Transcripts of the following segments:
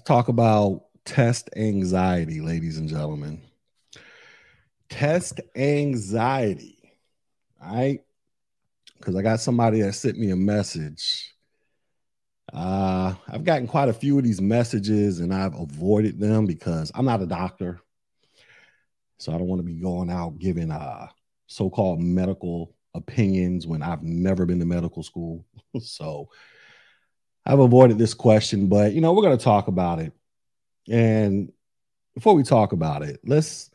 talk about test anxiety, ladies and gentlemen. Test anxiety. Right. Because I got somebody that sent me a message. Uh, I've gotten quite a few of these messages and I've avoided them because I'm not a doctor. So I don't want to be going out giving uh so-called medical opinions when I've never been to medical school. so I've avoided this question, but you know, we're going to talk about it. And before we talk about it, let's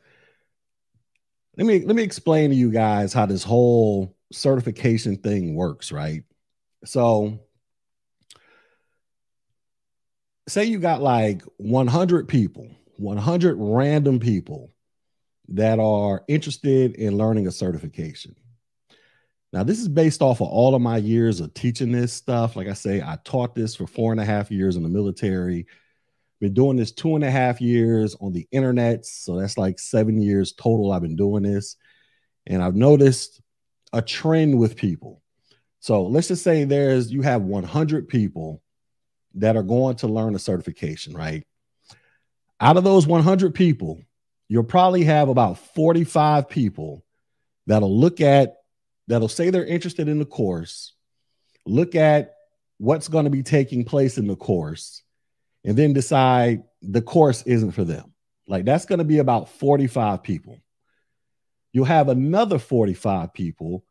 let me let me explain to you guys how this whole certification thing works, right? So say you got like 100 people, 100 random people that are interested in learning a certification. Now, this is based off of all of my years of teaching this stuff. Like I say, I taught this for four and a half years in the military. Been doing this two and a half years on the internet. So that's like seven years total. I've been doing this. And I've noticed a trend with people. So let's just say there's you have 100 people that are going to learn a certification, right? Out of those 100 people, you'll probably have about 45 people that'll look at that'll say they're interested in the course, look at what's going to be taking place in the course, and then decide the course isn't for them. Like that's going to be about 45 people. You'll have another 45 people.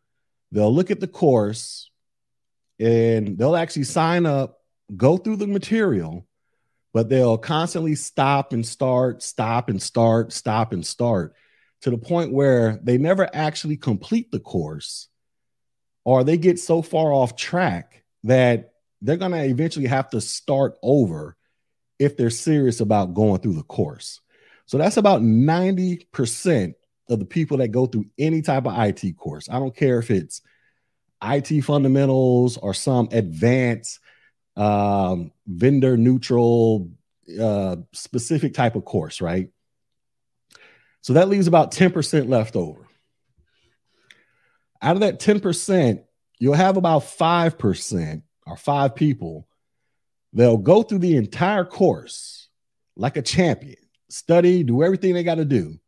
They'll look at the course and they'll actually sign up, go through the material, but they'll constantly stop and start, stop and start, stop and start to the point where they never actually complete the course or they get so far off track that they're going to eventually have to start over if they're serious about going through the course. So that's about 90% of the people that go through any type of IT course. I don't care if it's IT fundamentals or some advanced um, vendor neutral uh, specific type of course, right? So that leaves about 10% left over. Out of that 10%, you'll have about 5% or five people. They'll go through the entire course like a champion, study, do everything they got to do.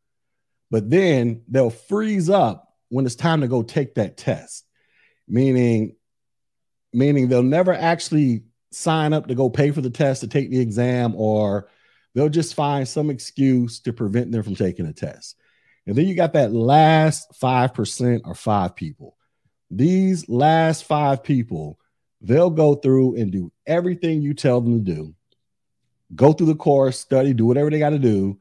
But then they'll freeze up when it's time to go take that test, meaning, meaning they'll never actually sign up to go pay for the test to take the exam, or they'll just find some excuse to prevent them from taking a test. And then you got that last 5% or five people. These last five people, they'll go through and do everything you tell them to do. Go through the course, study, do whatever they got to do,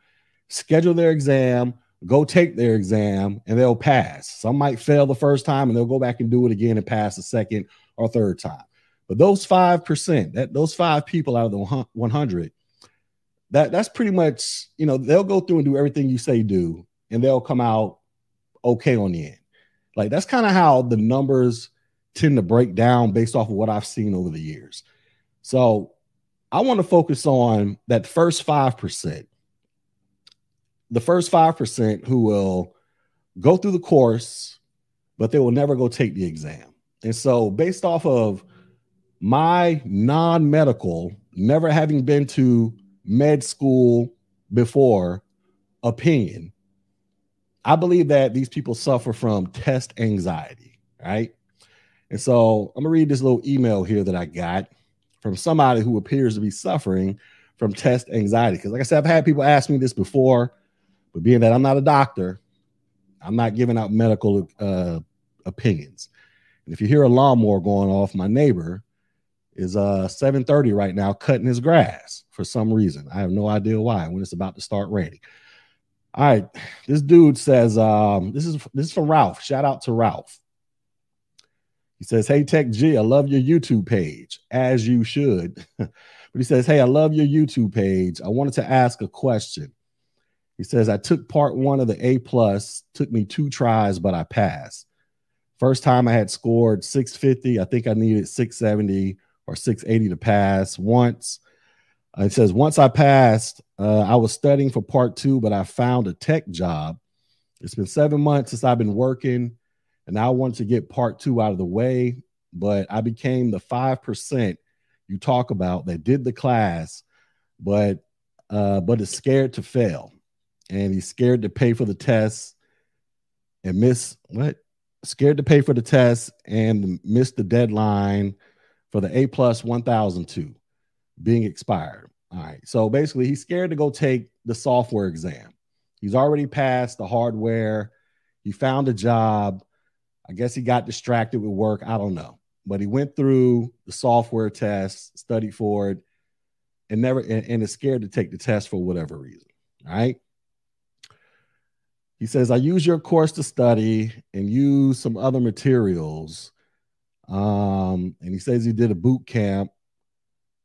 schedule their exam, go take their exam, and they'll pass. Some might fail the first time and they'll go back and do it again and pass the second or third time. But those 5%, that those five people out of the 100, that that's pretty much, you know, they'll go through and do everything you say do and they'll come out okay on the end. Like that's kind of how the numbers tend to break down based off of what I've seen over the years. So I want to focus on that first 5%. The first 5% who will go through the course, but they will never go take the exam. And so, based off of my non medical, never having been to med school before opinion, I believe that these people suffer from test anxiety, right? And so I'm gonna read this little email here that I got from somebody who appears to be suffering from test anxiety. Because, like I said, I've had people ask me this before, but being that I'm not a doctor, I'm not giving out medical uh, opinions. And if you hear a lawnmower going off, my neighbor is uh 7:30 right now cutting his grass for some reason. I have no idea why when it's about to start raining. All right. This dude says, um, this is this is from Ralph. Shout out to Ralph. He says, Hey Tech Gee, I love your YouTube page, as you should. but he says, Hey, I love your YouTube page. I wanted to ask a question. He says, I took part one of the A plus, took me two tries, but I passed. First time I had scored 650. I think I needed 670 or 680 to pass once. Uh, it says, once I passed, uh, I was studying for part two, but I found a tech job. It's been seven months since I've been working, and I wanted to get part two out of the way, but I became the 5% you talk about that did the class. but uh, but is scared to fail, and he's scared to pay for the test and miss what? Scared to pay for the test and miss the deadline for the A plus 1002 being expired. All right. So basically, he's scared to go take the software exam. He's already passed the hardware. He found a job. I guess he got distracted with work. I don't know. But he went through the software test, studied for it, and never and, and is scared to take the test for whatever reason. All right. He says, I use your course to study and use some other materials. Um, and he says he did a boot camp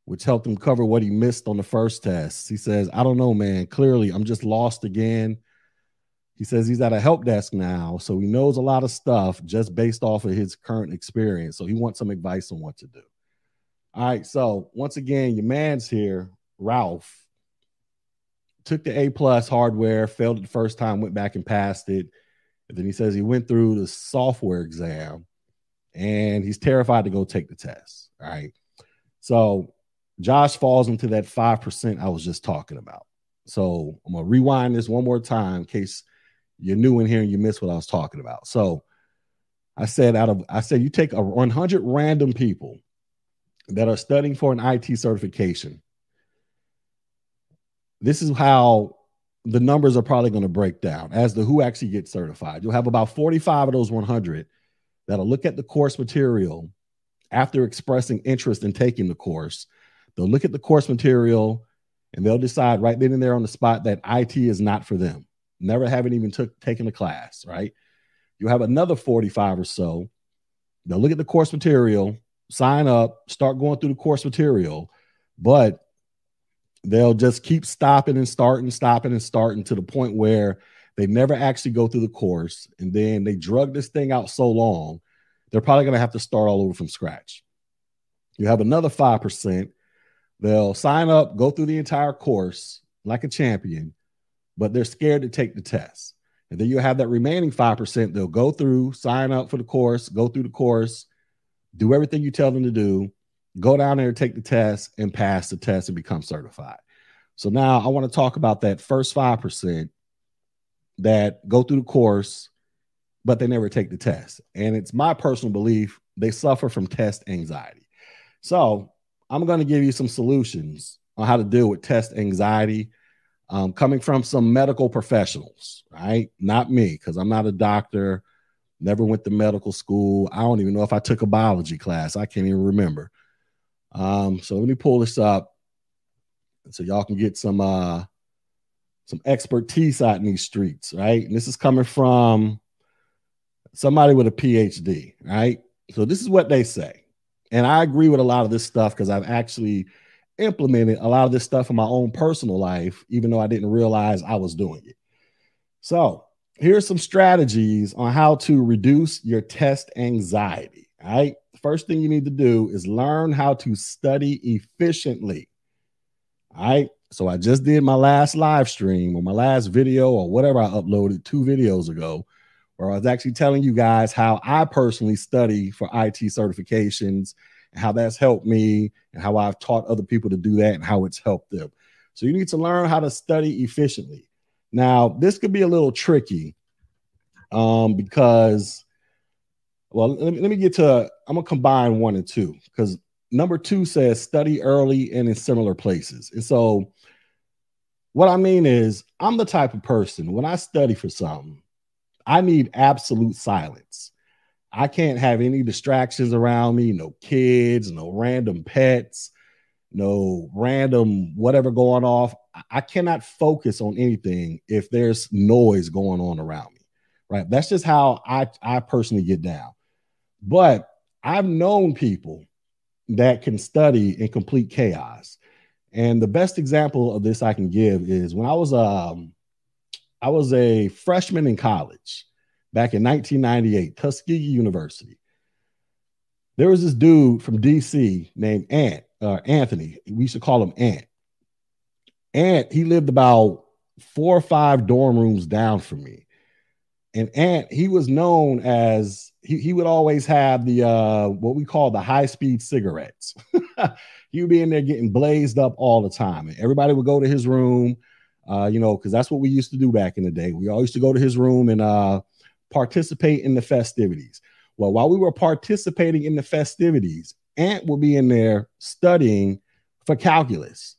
which helped him cover what he missed on the first test. He says, I don't know, man. Clearly, I'm just lost again. He says he's at a help desk now, so he knows a lot of stuff just based off of his current experience. So he wants some advice on what to do. All right. So once again, your man's here, Ralph, took the A plus hardware, failed it the first time, went back and passed it. And then he says he went through the software exam and he's terrified to go take the test. Right. So Josh falls into that 5% I was just talking about. So I'm going to rewind this one more time in case you're new in here and you missed what I was talking about. So I said out of I said you take a 100 random people that are studying for an IT certification. This is how the numbers are probably going to break down as to who actually gets certified. You'll have about 45 of those 100 that'll look at the course material after expressing interest in taking the course They'll look at the course material and they'll decide right then and there on the spot that IT is not for them. Never having even took taken a class, right? You have another 45 or so. They'll look at the course material, sign up, start going through the course material, but they'll just keep stopping and starting, stopping and starting to the point where they never actually go through the course. And then they drug this thing out so long, they're probably going to have to start all over from scratch. You have another 5% They'll sign up, go through the entire course like a champion, but they're scared to take the test. And then you have that remaining 5%. They'll go through, sign up for the course, go through the course, do everything you tell them to do, go down there, take the test, and pass the test and become certified. So now I want to talk about that first 5% that go through the course, but they never take the test. And it's my personal belief they suffer from test anxiety. So I'm going to give you some solutions on how to deal with test anxiety um, coming from some medical professionals, right? Not me, because I'm not a doctor, never went to medical school. I don't even know if I took a biology class. I can't even remember. Um, so let me pull this up so y'all can get some uh some expertise out in these streets, right? And this is coming from somebody with a PhD, right? So this is what they say. And I agree with a lot of this stuff because I've actually implemented a lot of this stuff in my own personal life, even though I didn't realize I was doing it. So, here's some strategies on how to reduce your test anxiety. Right. First thing you need to do is learn how to study efficiently. All right. So, I just did my last live stream or my last video or whatever I uploaded two videos ago where I was actually telling you guys how I personally study for IT certifications and how that's helped me and how I've taught other people to do that and how it's helped them. So you need to learn how to study efficiently. Now, this could be a little tricky um, because, well, let me, let me get to, I'm going to combine one and two because number two says study early and in similar places. And so, what I mean is, I'm the type of person when I study for something, I need absolute silence. I can't have any distractions around me, no kids, no random pets, no random whatever going off. I cannot focus on anything if there's noise going on around me. Right? That's just how I I personally get down. But I've known people that can study in complete chaos. And the best example of this I can give is when I was um I was a freshman in college back in 1998, Tuskegee University. There was this dude from DC named Ant, uh, Anthony. We used to call him Ant. Ant, he lived about four or five dorm rooms down from me. And Ant, he was known as he, he would always have the uh what we call the high speed cigarettes. he would be in there getting blazed up all the time. And everybody would go to his room, uh, you know, because that's what we used to do back in the day. We all used to go to his room and uh, participate in the festivities. Well, while we were participating in the festivities, Ant would be in there studying for calculus.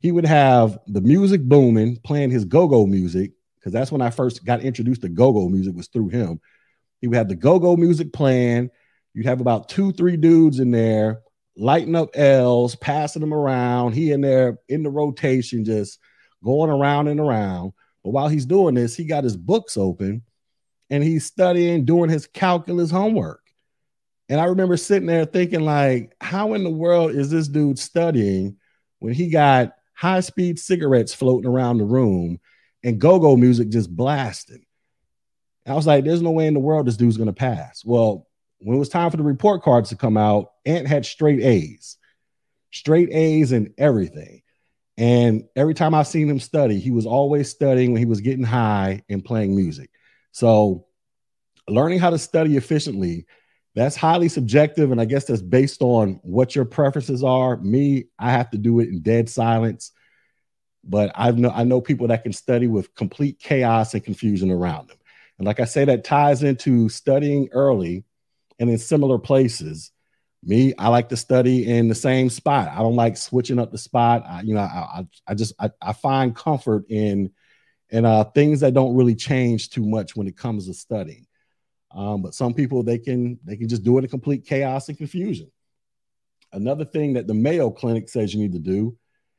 He would have the music booming, playing his go-go music, because that's when I first got introduced to go-go music was through him. He would have the go-go music playing. You'd have about two, three dudes in there lighting up L's, passing them around. He in there in the rotation, just going around and around. But while he's doing this, he got his books open and he's studying, doing his calculus homework. And I remember sitting there thinking, like, how in the world is this dude studying when he got high speed cigarettes floating around the room and go go music just blasting? I was like, there's no way in the world this dude's going to pass. Well, when it was time for the report cards to come out, Ant had straight A's, straight A's and everything. And every time I've seen him study, he was always studying when he was getting high and playing music. So, learning how to study efficiently, that's highly subjective. And I guess that's based on what your preferences are. Me, I have to do it in dead silence. But I know I know people that can study with complete chaos and confusion around them. And like I say, that ties into studying early and in similar places. Me, I like to study in the same spot. I don't like switching up the spot. I, you know, I, I, I just I, I find comfort in and uh, things that don't really change too much when it comes to studying. Um, but some people they can they can just do it in complete chaos and confusion. Another thing that the Mayo Clinic says you need to do,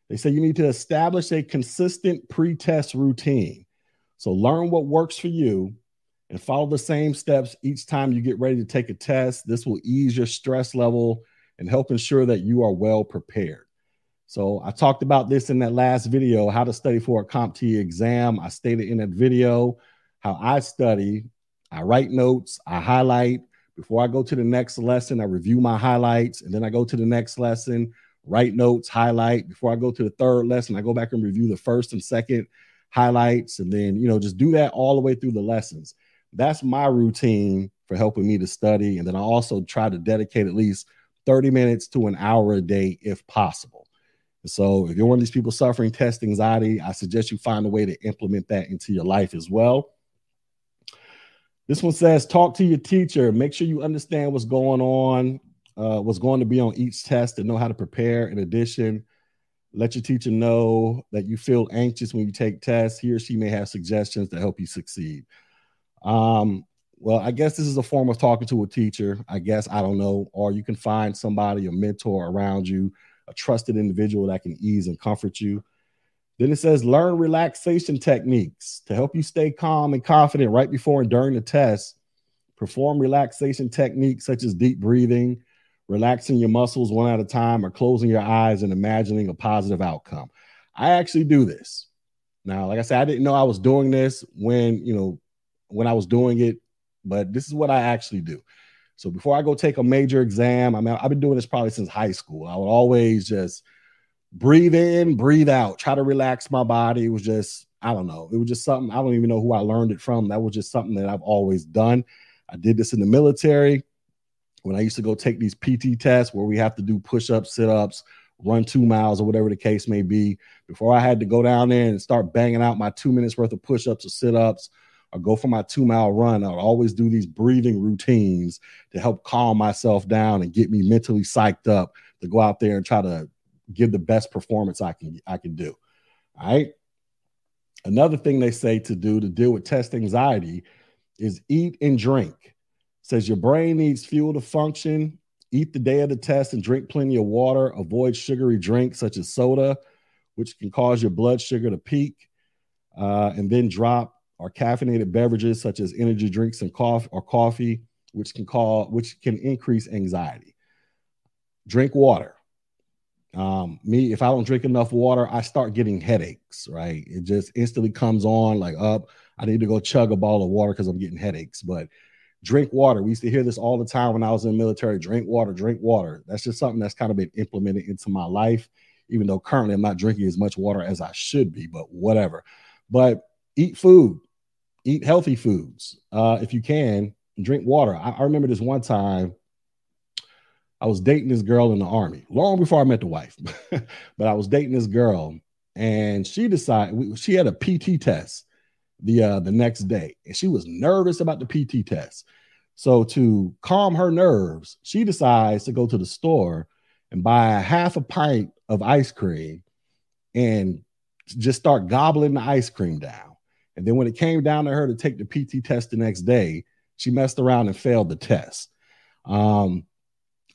they say you need to establish a consistent pre-test routine. So learn what works for you and follow the same steps each time you get ready to take a test. This will ease your stress level and help ensure that you are well prepared. So I talked about this in that last video, how to study for a CompTIA exam. I stated in that video how I study. I write notes, I highlight. Before I go to the next lesson, I review my highlights, and then I go to the next lesson, write notes, highlight. Before I go to the third lesson, I go back and review the first and second highlights, and then you know just do that all the way through the lessons. That's my routine for helping me to study, and then I also try to dedicate at least 30 minutes to an hour a day if possible. So if you're one of these people suffering test anxiety, I suggest you find a way to implement that into your life as well. This one says, talk to your teacher. Make sure you understand what's going on, uh, what's going to be on each test, and know how to prepare. In addition, let your teacher know that you feel anxious when you take tests. He or she may have suggestions to help you succeed. Um, well, I guess this is a form of talking to a teacher. I guess I don't know, or you can find somebody, a mentor around you a trusted individual that can ease and comfort you. Then it says learn relaxation techniques to help you stay calm and confident right before and during the test. Perform relaxation techniques such as deep breathing, relaxing your muscles one at a time, or closing your eyes and imagining a positive outcome. I actually do this. Now, like I said, I didn't know I was doing this when, you know, when I was doing it, but this is what I actually do. So before I go take a major exam, I mean, I've been doing this probably since high school. I would always just breathe in, breathe out, try to relax my body. It was just, I don't know. It was just something, I don't even know who I learned it from. That was just something that I've always done. I did this in the military when I used to go take these PT tests where we have to do push ups, sit ups, run two miles, or whatever the case may be. Before I had to go down there and start banging out my two minutes worth of push ups or sit ups or go for my two mile run, I would always do these breathing routines to help calm myself down and get me mentally psyched up to go out there and try to give the best performance I can I can do. All right. Another thing they say to do to deal with test anxiety is eat and drink. It says your brain needs fuel to function. Eat the day of the test and drink plenty of water. Avoid sugary drinks such as soda, which can cause your blood sugar to peak uh, and then drop or caffeinated beverages such as energy drinks and coffee or coffee, which can call which can increase anxiety. Drink water. Um, me, if I don't drink enough water, I start getting headaches, right? It just instantly comes on like up. I need to go chug a ball of water because I'm getting headaches. But drink water. We used to hear this all the time when I was in the military. Drink water, drink water. That's just something that's kind of been implemented into my life, even though currently I'm not drinking as much water as I should be, but whatever. But eat food eat healthy foods uh, if you can. Drink water. I, I remember this one time. I was dating this girl in the army long before I met the wife, but I was dating this girl, and she decided she had a PT test the uh, the next day, and she was nervous about the PT test. So to calm her nerves, she decides to go to the store and buy a half a pint of ice cream and just start gobbling the ice cream down. And then when it came down to her to take the PT test the next day, she messed around and failed the test. Um,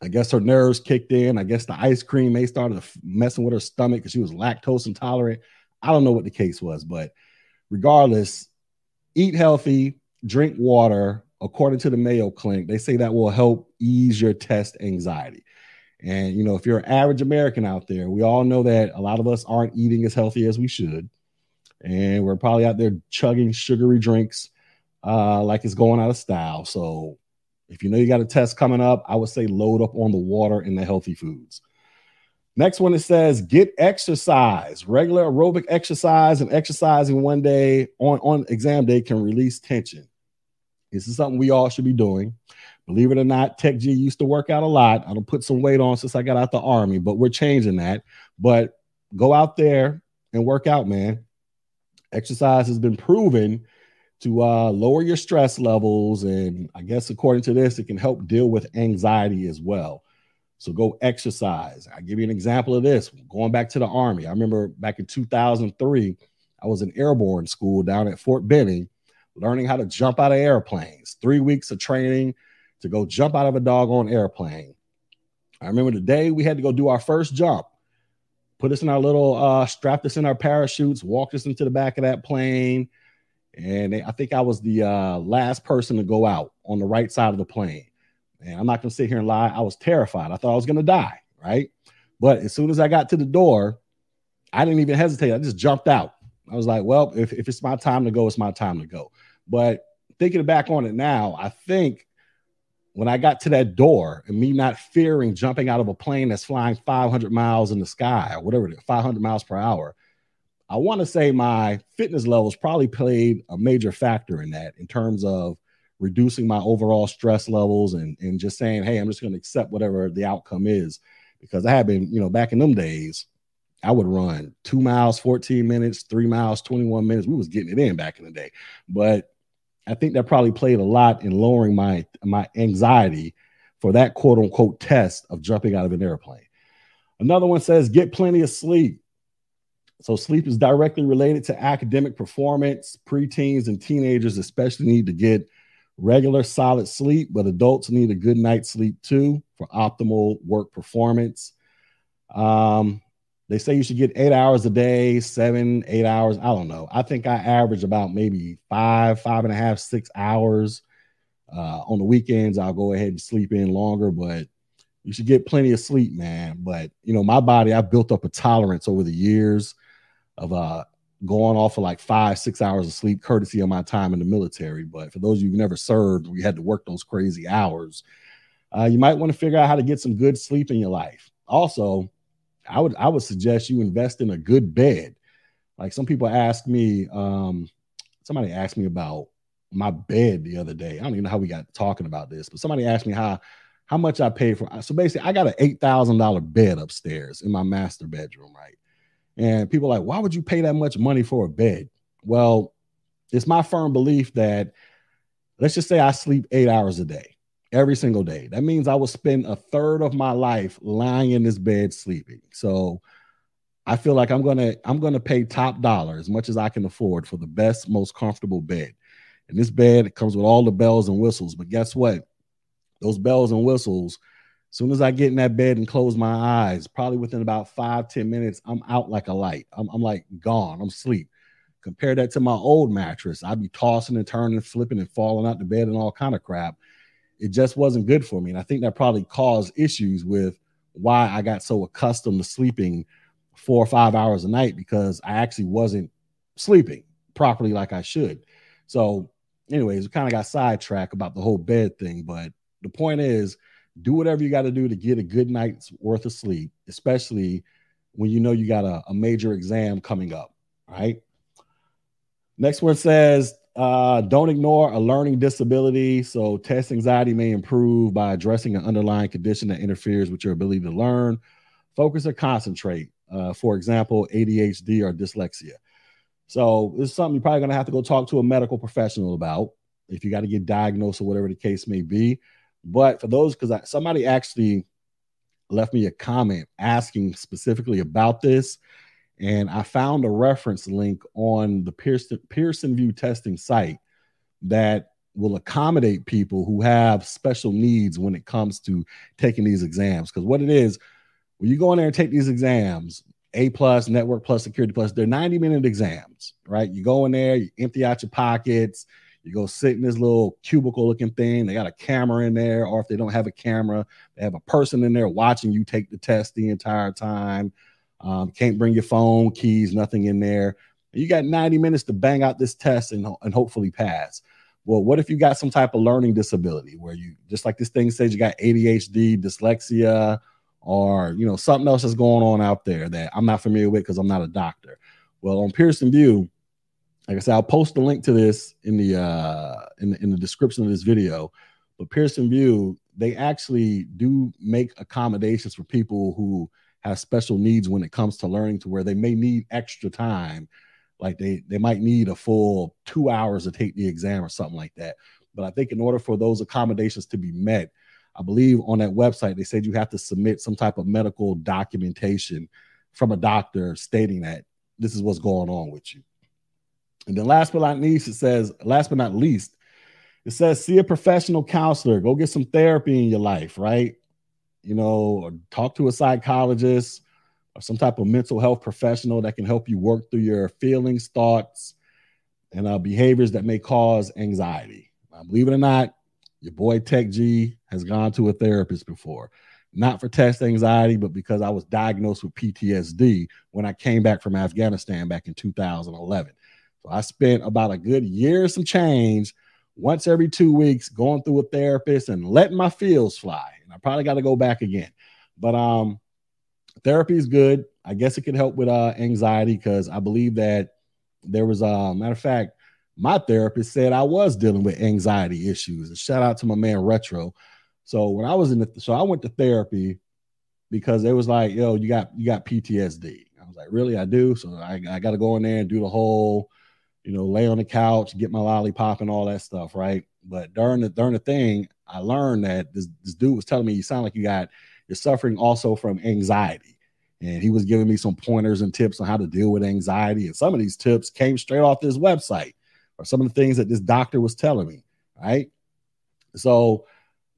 I guess her nerves kicked in. I guess the ice cream may started messing with her stomach because she was lactose intolerant. I don't know what the case was, but regardless, eat healthy, drink water. According to the Mayo Clinic, they say that will help ease your test anxiety. And, you know, if you're an average American out there, we all know that a lot of us aren't eating as healthy as we should. And we're probably out there chugging sugary drinks uh, like it's going out of style. So if you know you got a test coming up, I would say load up on the water and the healthy foods. Next one it says get exercise. Regular aerobic exercise and exercising one day on, on exam day can release tension. This is something we all should be doing. Believe it or not, Tech Gee used to work out a lot. I don't put some weight on since I got out the army, but we're changing that. But go out there and work out, man. Exercise has been proven to uh, lower your stress levels. And I guess according to this, it can help deal with anxiety as well. So go exercise. I'll give you an example of this. Going back to the Army, I remember back in 2003, I was in airborne school down at Fort Benning, learning how to jump out of airplanes. Three weeks of training to go jump out of a doggone airplane. I remember the day we had to go do our first jump, put us in our little, uh, strapped us in our parachutes, walked us into the back of that plane. And they, I think I was the uh, last person to go out on the right side of the plane. And I'm not to sit here and lie. I was terrified. I thought I was to die. Right. But as soon as I got to the door, I didn't even hesitate. I just jumped out. I was like, well, if, if it's my time to go, it's my time to go. But thinking back on it now, I think when I got to that door and me not fearing jumping out of a plane that's flying 500 miles in the sky or whatever, 500 miles per hour, I want to say my fitness levels probably played a major factor in that in terms of reducing my overall stress levels and, and just saying, hey, I'm just going to accept whatever the outcome is. Because I have been, you know, back in them days, I would run two miles, 14 minutes, three miles, 21 minutes. We was getting it in back in the day. But I think that probably played a lot in lowering my my anxiety for that quote unquote test of jumping out of an airplane. Another one says get plenty of sleep. So sleep is directly related to academic performance. Preteens and teenagers especially need to get regular solid sleep, but adults need a good night's sleep too for optimal work performance. Um, they say you should get eight hours a day, seven, eight hours. I don't know. I think I average about maybe five, five and a half, six hours. Uh, on the weekends, I'll go ahead and sleep in longer, but you should get plenty of sleep, man. But you know, my body, I've built up a tolerance over the years of uh going off for like five, six hours of sleep, courtesy of my time in the military. But for those of you who never served, we had to work those crazy hours. Uh, you might want to figure out how to get some good sleep in your life. Also, I would I would suggest you invest in a good bed. Like some people ask me, um, somebody asked me about my bed the other day. I don't even know how we got talking about this, but somebody asked me how how much I paid for. So basically, I got an eight thousand dollar bed upstairs in my master bedroom, right? And people like, why would you pay that much money for a bed? Well, it's my firm belief that let's just say I sleep eight hours a day every single day. That means I will spend a third of my life lying in this bed sleeping. So I feel like I'm gonna I'm gonna pay top dollar as much as I can afford for the best, most comfortable bed. And this bed comes with all the bells and whistles. But guess what? Those bells and whistles, as soon as I get in that bed and close my eyes, probably within about five ten minutes, I'm out like a light. I'm, I'm like gone. I'm asleep. Compare that to my old mattress. I'd be tossing and turning, flipping and falling out the bed and all kind of crap it just wasn't good for me. And I think that probably caused issues with why I got so accustomed to sleeping four or five hours a night because I actually wasn't sleeping properly like I should. So, anyways, we kind of got sidetracked about the whole bed thing. But the point is, do whatever you got to do to get a good night's worth of sleep, especially when you know you got a, a major exam coming up. Right. Next one says uh, don't ignore a learning disability. So, test anxiety may improve by addressing an underlying condition that interferes with your ability to learn, focus, or concentrate. Uh, for example, ADHD or dyslexia. So, this is something you're probably going to have to go talk to a medical professional about if you got to get diagnosed or whatever the case may be. But for those, because somebody actually left me a comment asking specifically about this, and I found a reference link on the Pearson, Pearson VUE testing site that will accommodate people who have special needs when it comes to taking these exams. Because what it is, when you go in there and take these exams, A plus, Network plus, Security plus, they're 90 minute exams, right? You go in there, you empty out your pockets, you go sit in this little cubicle looking thing. They got a camera in there, or if they don't have a camera, they have a person in there watching you take the test the entire time. Um, can't bring your phone, keys, nothing in there. You got 90 minutes to bang out this test and, and hopefully pass. Well, what if you got some type of learning disability where you just like this thing says you got ADHD, dyslexia, or you know something else that's going on out there that I'm not familiar with because I'm not a doctor. Well, on Pearson VUE, like I said, I'll post the link to this in the uh, in the, in the description of this video. But Pearson VUE, they actually do make accommodations for people who have special needs when it comes to learning, to where they may need extra time, like they they might need a full two hours to take the exam or something like that. But I think in order for those accommodations to be met, I believe on that website they said you have to submit some type of medical documentation from a doctor stating that this is what's going on with you. And then last but not least, it says, last but not least, it says, see a professional counselor, go get some therapy in your life, right? You know, talk to a psychologist or some type of mental health professional that can help you work through your feelings, thoughts, and uh, behaviors that may cause anxiety. Now, believe it or not, your boy Tech Gee has gone to a therapist before, not for test anxiety, but because I was diagnosed with PTSD when I came back from Afghanistan back in 2011. So I spent about a good year some change once every two weeks going through a therapist and letting my feels fly. I probably got to go back again. But um therapy is good. I guess it could help with uh anxiety because I believe that there was a uh, matter of fact, my therapist said I was dealing with anxiety issues. And shout out to my man Retro. So when I was in the so I went to therapy because it was like, yo, you got you got PTSD. I was like, really? I do. So I, I got to go in there and do the whole you know, lay on the couch, get my lollipop and all that stuff, right? But during the during the thing, I learned that this, this dude was telling me you sound like you got you're suffering also from anxiety. And he was giving me some pointers and tips on how to deal with anxiety. And some of these tips came straight off this website or some of the things that this doctor was telling me, right? So,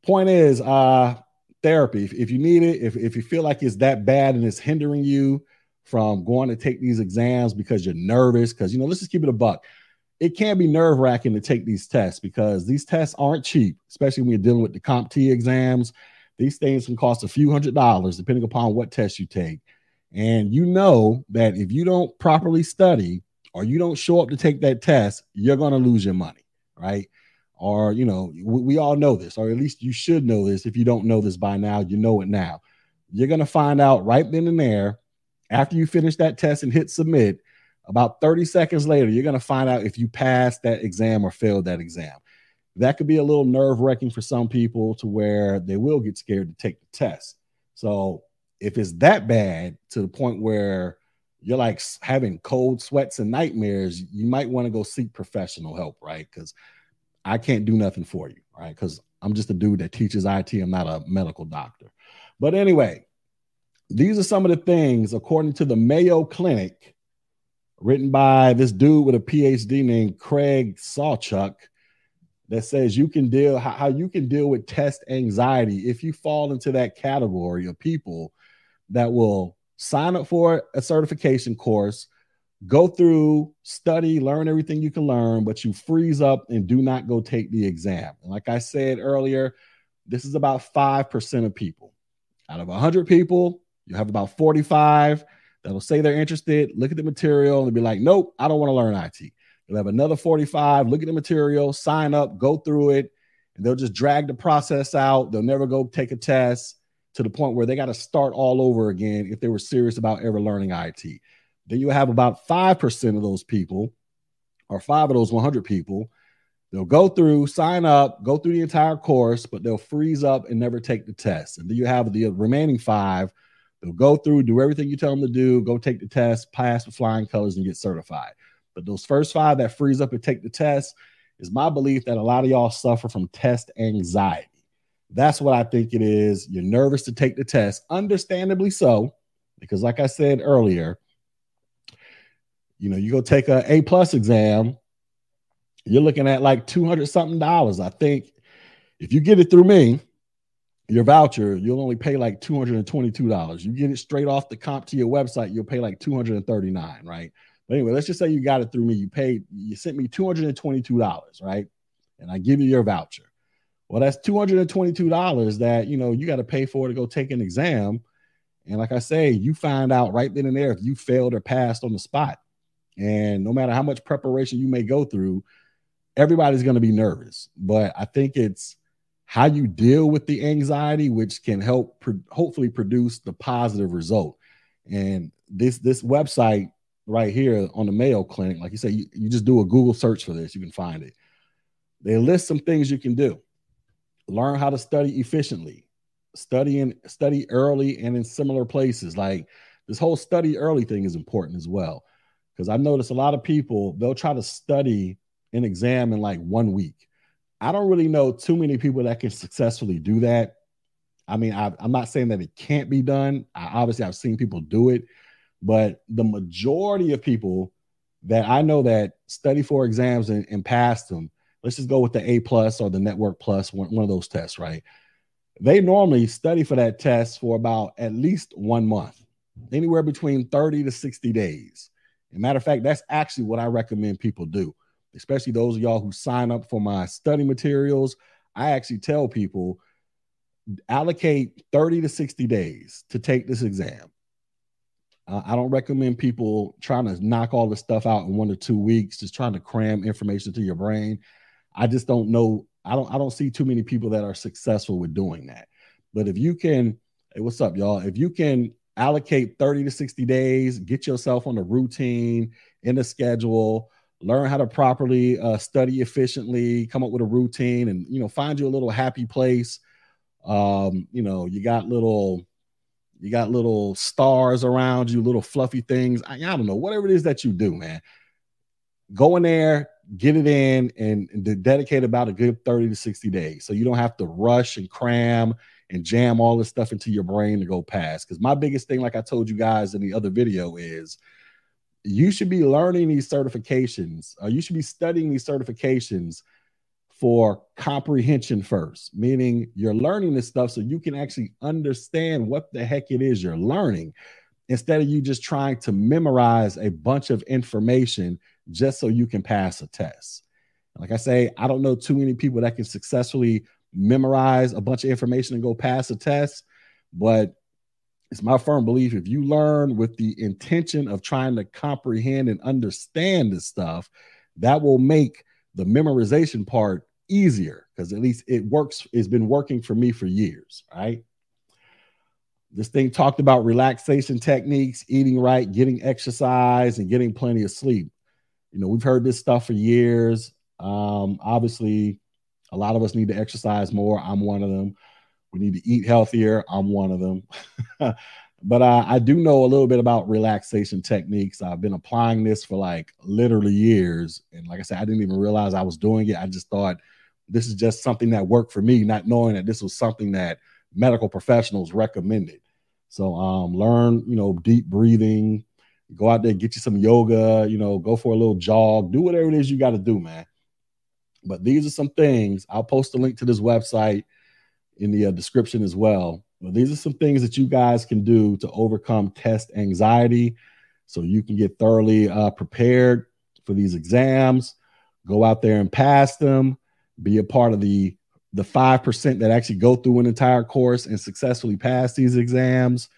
point is, uh, therapy. If, if you need it, if, if you feel like it's that bad and it's hindering you, from going to take these exams because you're nervous. Because, you know, let's just keep it a buck. It can be nerve wracking to take these tests because these tests aren't cheap, especially when you're dealing with the CompT exams. These things can cost a few hundred dollars depending upon what test you take. And you know that if you don't properly study or you don't show up to take that test, you're going to lose your money, right? Or, you know, we, we, all know this, or at least you should know this. If you don't know this by now, you know it now. You're going to find out right then and there after you finish that test and hit submit, about 30 seconds later, you're going to find out if you passed that exam or failed that exam. That could be a little nerve wracking for some people to where they will get scared to take the test. So, if it's that bad to the point where you're like having cold sweats and nightmares, you might want to go seek professional help, right? Because I can't do nothing for you, right? Because I'm just a dude that teaches IT. I'm not a medical doctor. But anyway, these are some of the things, according to the Mayo Clinic, written by this dude with a PhD named Craig Sawchuk, that says you can deal how, how you can deal with test anxiety if you fall into that category of people that will sign up for a certification course, go through, study, learn everything you can learn, but you freeze up and do not go take the exam. And like I said earlier, this is about 5% of people. Out of 100 people, you have about 45 that'll say they're interested, look at the material, and be like, nope, I don't want to learn IT. You'll have another 45, look at the material, sign up, go through it, and they'll just drag the process out. They'll never go take a test to the point where they got to start all over again if they were serious about ever learning IT. Then you have about 5% of those people or five of those 100 people, they'll go through, sign up, go through the entire course, but they'll freeze up and never take the test. And then you have the remaining five, they'll go through, do everything you tell them to do, go take the test, pass with flying colors, and get certified. But those first five that freeze up and take the test, is my belief that a lot of y'all suffer from test anxiety. That's what I think it is. You're nervous to take the test, understandably so, because like I said earlier, you know, you go take a A plus exam, you're looking at like 200 something dollars. I think if you get it through me, your voucher, you'll only pay like $222. You get it straight off the CompTIA website, you'll pay like 239, right? But anyway, let's just say you got it through me. You paid, you sent me $222, right? And I give you your voucher. Well, that's $222 that you know you got to pay for to go take an exam. And like I say, you find out right then and there if you failed or passed on the spot. And no matter how much preparation you may go through, everybody's going to be nervous. But I think it's how you deal with the anxiety, which can help pro- hopefully produce the positive result. And this this website right here on the Mayo Clinic, like you say, you, you just do a Google search for this, you can find it. They list some things you can do. Learn how to study efficiently, study and study early and in similar places. Like this whole study early thing is important as well. Because I've noticed a lot of people, they'll try to study an exam in like one week. I don't really know too many people that can successfully do that. I mean, I, am not saying that it can't be done. I, obviously, I've seen people do it, but the majority of people that I know that study for exams and, and pass them, let's just go with the A plus or the network plus, one, one of those tests, right? They normally study for that test for about at least one month, anywhere between 30 to 60 days. As matter of fact, that's actually what I recommend people do, especially those of y'all who sign up for my study materials. I actually tell people allocate 30 to 60 days to take this exam. Uh, I don't recommend people trying to knock all this stuff out in one or two weeks, just trying to cram information to your brain. I just don't know. I don't. I don't see too many people that are successful with doing that. But if you can, hey, what's up, y'all? If you can allocate 30 to 60 days, get yourself on a routine, in a schedule, learn how to properly uh, study efficiently, come up with a routine, and you know, find you a little happy place. Um, you know, you got little you got little stars around you, little fluffy things. I, I don't know, whatever it is that you do, man. Go in there, get it in, and, and dedicate about a good 30 to 60 days. So you don't have to rush and cram and jam all this stuff into your brain to go past. Because my biggest thing, like I told you guys in the other video, is you should be learning these certifications, or you should be studying these certifications for comprehension first, meaning you're learning this stuff so you can actually understand what the heck it is you're learning instead of you just trying to memorize a bunch of information just so you can pass a test. Like I say, I don't know too many people that can successfully memorize a bunch of information and go pass a test, but it's my firm belief if you learn with the intention of trying to comprehend and understand this stuff, that will make the memorization part easier because at least it works, it's been working for me for years, right? This thing talked about relaxation techniques, eating right, getting exercise, and getting plenty of sleep. You know, we've heard this stuff for years. Um, obviously, a lot of us need to exercise more. I'm one of them. We need to eat healthier. I'm one of them. but uh, I do know a little bit about relaxation techniques. I've been applying this for like literally years. And like I said, I didn't even realize I was doing it. I just thought this is just something that worked for me, not knowing that this was something that medical professionals recommended. So um, learn, you know, deep breathing, go out there, get you some yoga, you know, go for a little jog, do whatever it is you got to do, man. But these are some things. I'll post a link to this website in the uh, description as well. These are some things that you guys can do to overcome test anxiety so you can get thoroughly uh, prepared for these exams. Go out there and pass them. Be a part of the the 5% that actually go through an entire course and successfully pass these exams.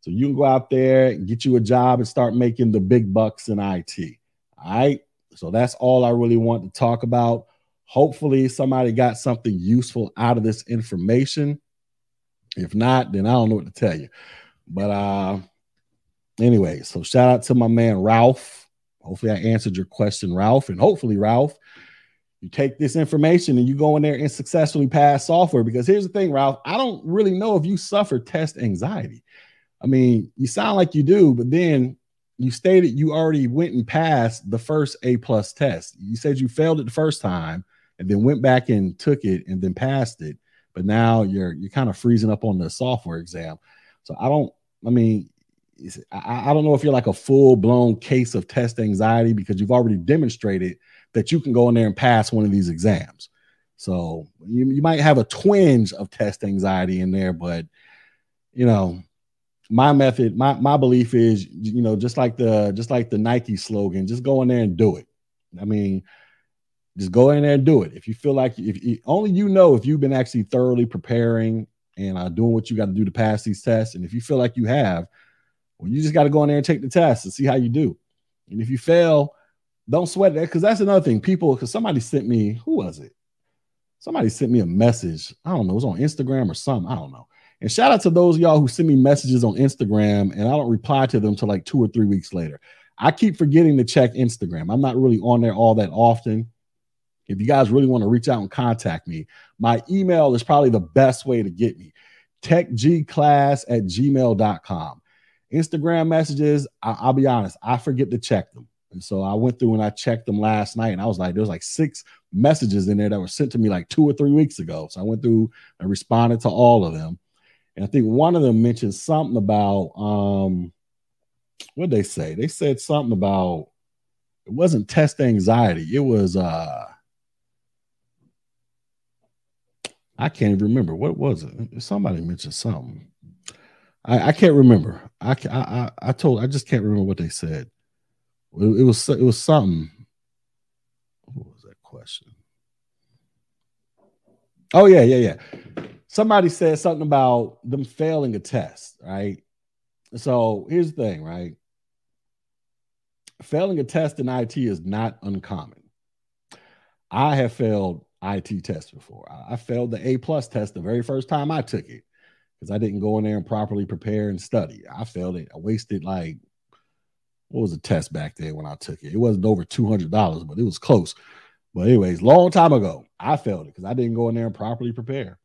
So you can go out there and get you a job and start making the big bucks in IT. All right. So that's all I really want to talk about. Hopefully, somebody got something useful out of this information. If not, then I don't know what to tell you. But uh anyway, so shout out to my man Ralph. hopefully I answered your question, Ralph. And hopefully, Ralph, you take this information and you go in there and successfully pass software. Because here's the thing, Ralph, I don't really know if you suffer test anxiety. I mean, you sound like you do, but then you stated you already went and passed the first A plus test. You said you failed it the first time and then went back and took it and then passed it. But now you're you're kind of freezing up on the software exam. So I don't, I mean, I, don't know if you're like a full blown case of test anxiety because you've already demonstrated that you can go in there and pass one of these exams. So you, you might have a twinge of test anxiety in there, but you know, my method, my my belief is, you know, just like the just like the Nike slogan, just go in there and do it. I mean, just go in there and do it. If you feel like if only you know if you've been actually thoroughly preparing and uh, doing what you got to do to pass these tests, and if you feel like you have, well, you just got to go in there and take the test and see how you do. And if you fail, don't sweat that because that's another thing. People, because somebody sent me, who was it? Somebody sent me a message. I don't know, it was on Instagram or something. I don't know. And shout out to those y'all who send me messages on Instagram and I don't reply to them till like two or three weeks later. I keep forgetting to check Instagram. I'm not really on there all that often. If you guys really want to reach out and contact me, my email is probably the best way to get me techgclass at gmail.com. Instagram messages, I, will be honest, I forget to check them. And so I went through and I checked them last night and I was like, there was like six messages in there that were sent to me like two or three weeks ago. So I went through and responded to all of them. And I think one of them mentioned something about um what they say? They said something about it wasn't test anxiety. It was uh I can't remember what was it. Somebody mentioned something. I, I can't remember. I, I I told I just can't remember what they said. It, it was it was something. What was that question? Oh yeah, yeah, yeah. Somebody said something about them failing a test, right? So here's the thing, right? Failing a test in IT is not uncommon. I have failed IT test before. I, I failed the A plus test the very first time I took it because I didn't go in there and properly prepare and study. I failed it. I wasted like what was the test back then when I took it? It wasn't over two hundred dollars, but it was close. But anyways, long time ago, I failed it because I didn't go in there and properly prepare.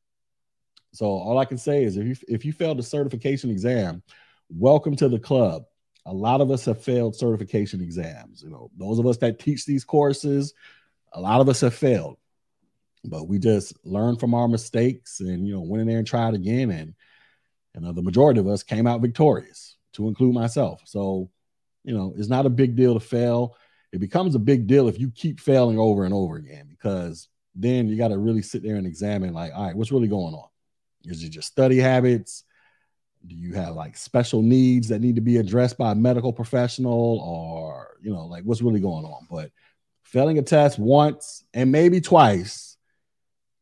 So all I can say is if you if you failed a certification exam, welcome to the club. A lot of us have failed certification exams. You know, those of us that teach these courses, a lot of us have failed. But we just learn from our mistakes and you know went in there and tried again and and uh, the majority of us came out victorious, to include myself. So, you know, it's not a big deal to fail. It becomes a big deal if you keep failing over and over again, because then you got to really sit there and examine, like, all right, what's really going on? Is it just study habits? Do you have like special needs that need to be addressed by a medical professional, or you know, like what's really going on? But failing a test once and maybe twice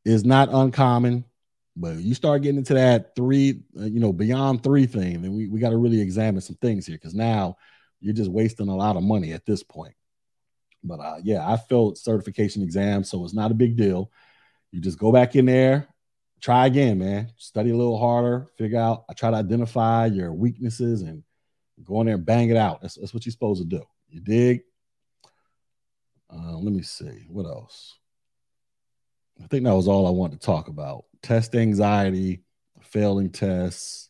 is not uncommon. But you start getting into that three, uh, you know, beyond three thing, then we, we got to really examine some things here because now you're just wasting a lot of money at this point. But uh, yeah, I failed certification exams, so it's not a big deal. You just go back in there, try again, man. Study a little harder, figure out. I try to identify your weaknesses and go in there and bang it out. That's, that's what you're supposed to do. You dig? Uh, let me see what else. I think that was all I wanted to talk about test anxiety, failing tests.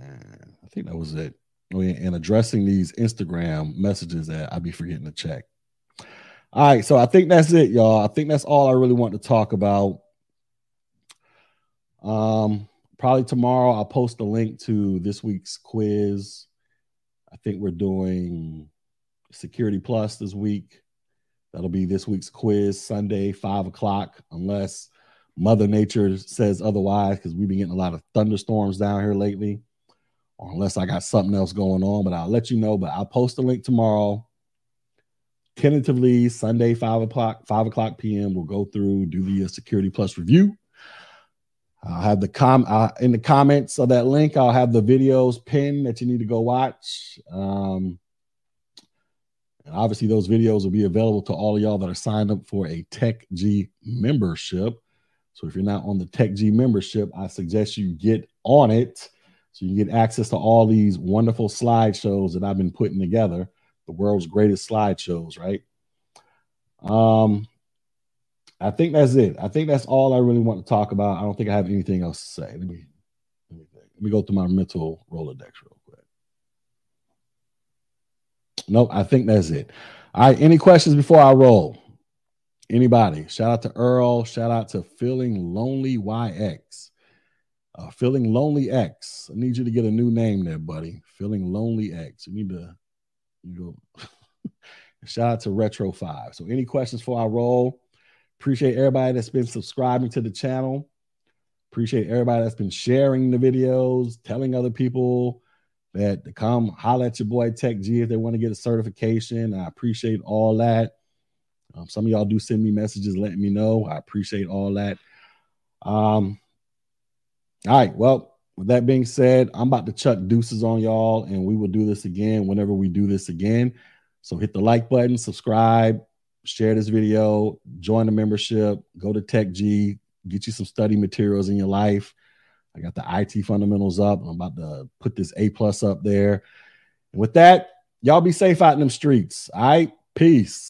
I think that was it. And addressing these Instagram messages that I'd be forgetting to check. All right, so I think that's it, y'all. I think that's all I really want to talk about. Um, probably tomorrow I'll post a link to this week's quiz. I think we're doing Security Plus this week. That'll be this week's quiz Sunday, five o'clock, unless Mother Nature says otherwise, because we've been getting a lot of thunderstorms down here lately, or unless I got something else going on. But I'll let you know. But I'll post a link tomorrow. Tentatively, Sunday, five o'clock, five o'clock p.m. We'll go through, do the uh, Security Plus review. I'll have the com uh, in the comments of that link. I'll have the videos pinned that you need to go watch. Um, and obviously, those videos will be available to all of y'all that are signed up for a Tech Gee membership. So if you're not on the Tech Gee membership, I suggest you get on it so you can get access to all these wonderful slideshows that I've been putting together the world's greatest slideshows, right? Um, I think that's it. I think that's all I really want to talk about. I don't think I have anything else to say. Let me let me, let me go through my mental Rolodex real. Nope, I think that's it. All right, any questions before I roll? Anybody? Shout out to Earl. Shout out to Feeling Lonely YX. Uh, Feeling Lonely X. I need you to get a new name there, buddy. Feeling Lonely X. You need to you go. Shout out to Retro Five. So, any questions for our roll? Appreciate everybody that's been subscribing to the channel. Appreciate everybody that's been sharing the videos, telling other people that to come holler at your boy Tech Gee if they want to get a certification. I appreciate all that. Um, some of y'all do send me messages letting me know. I appreciate all that. Um, all right. Well, with that being said, I'm about to chuck deuces on y'all, and we will do this again whenever we do this again. So hit the like button, subscribe, share this video, join the membership, go to Tech Gee, get you some study materials in your life. I got the IT fundamentals up. I'm about to put this A plus up there. And with that, y'all be safe out in them streets. All right. Peace.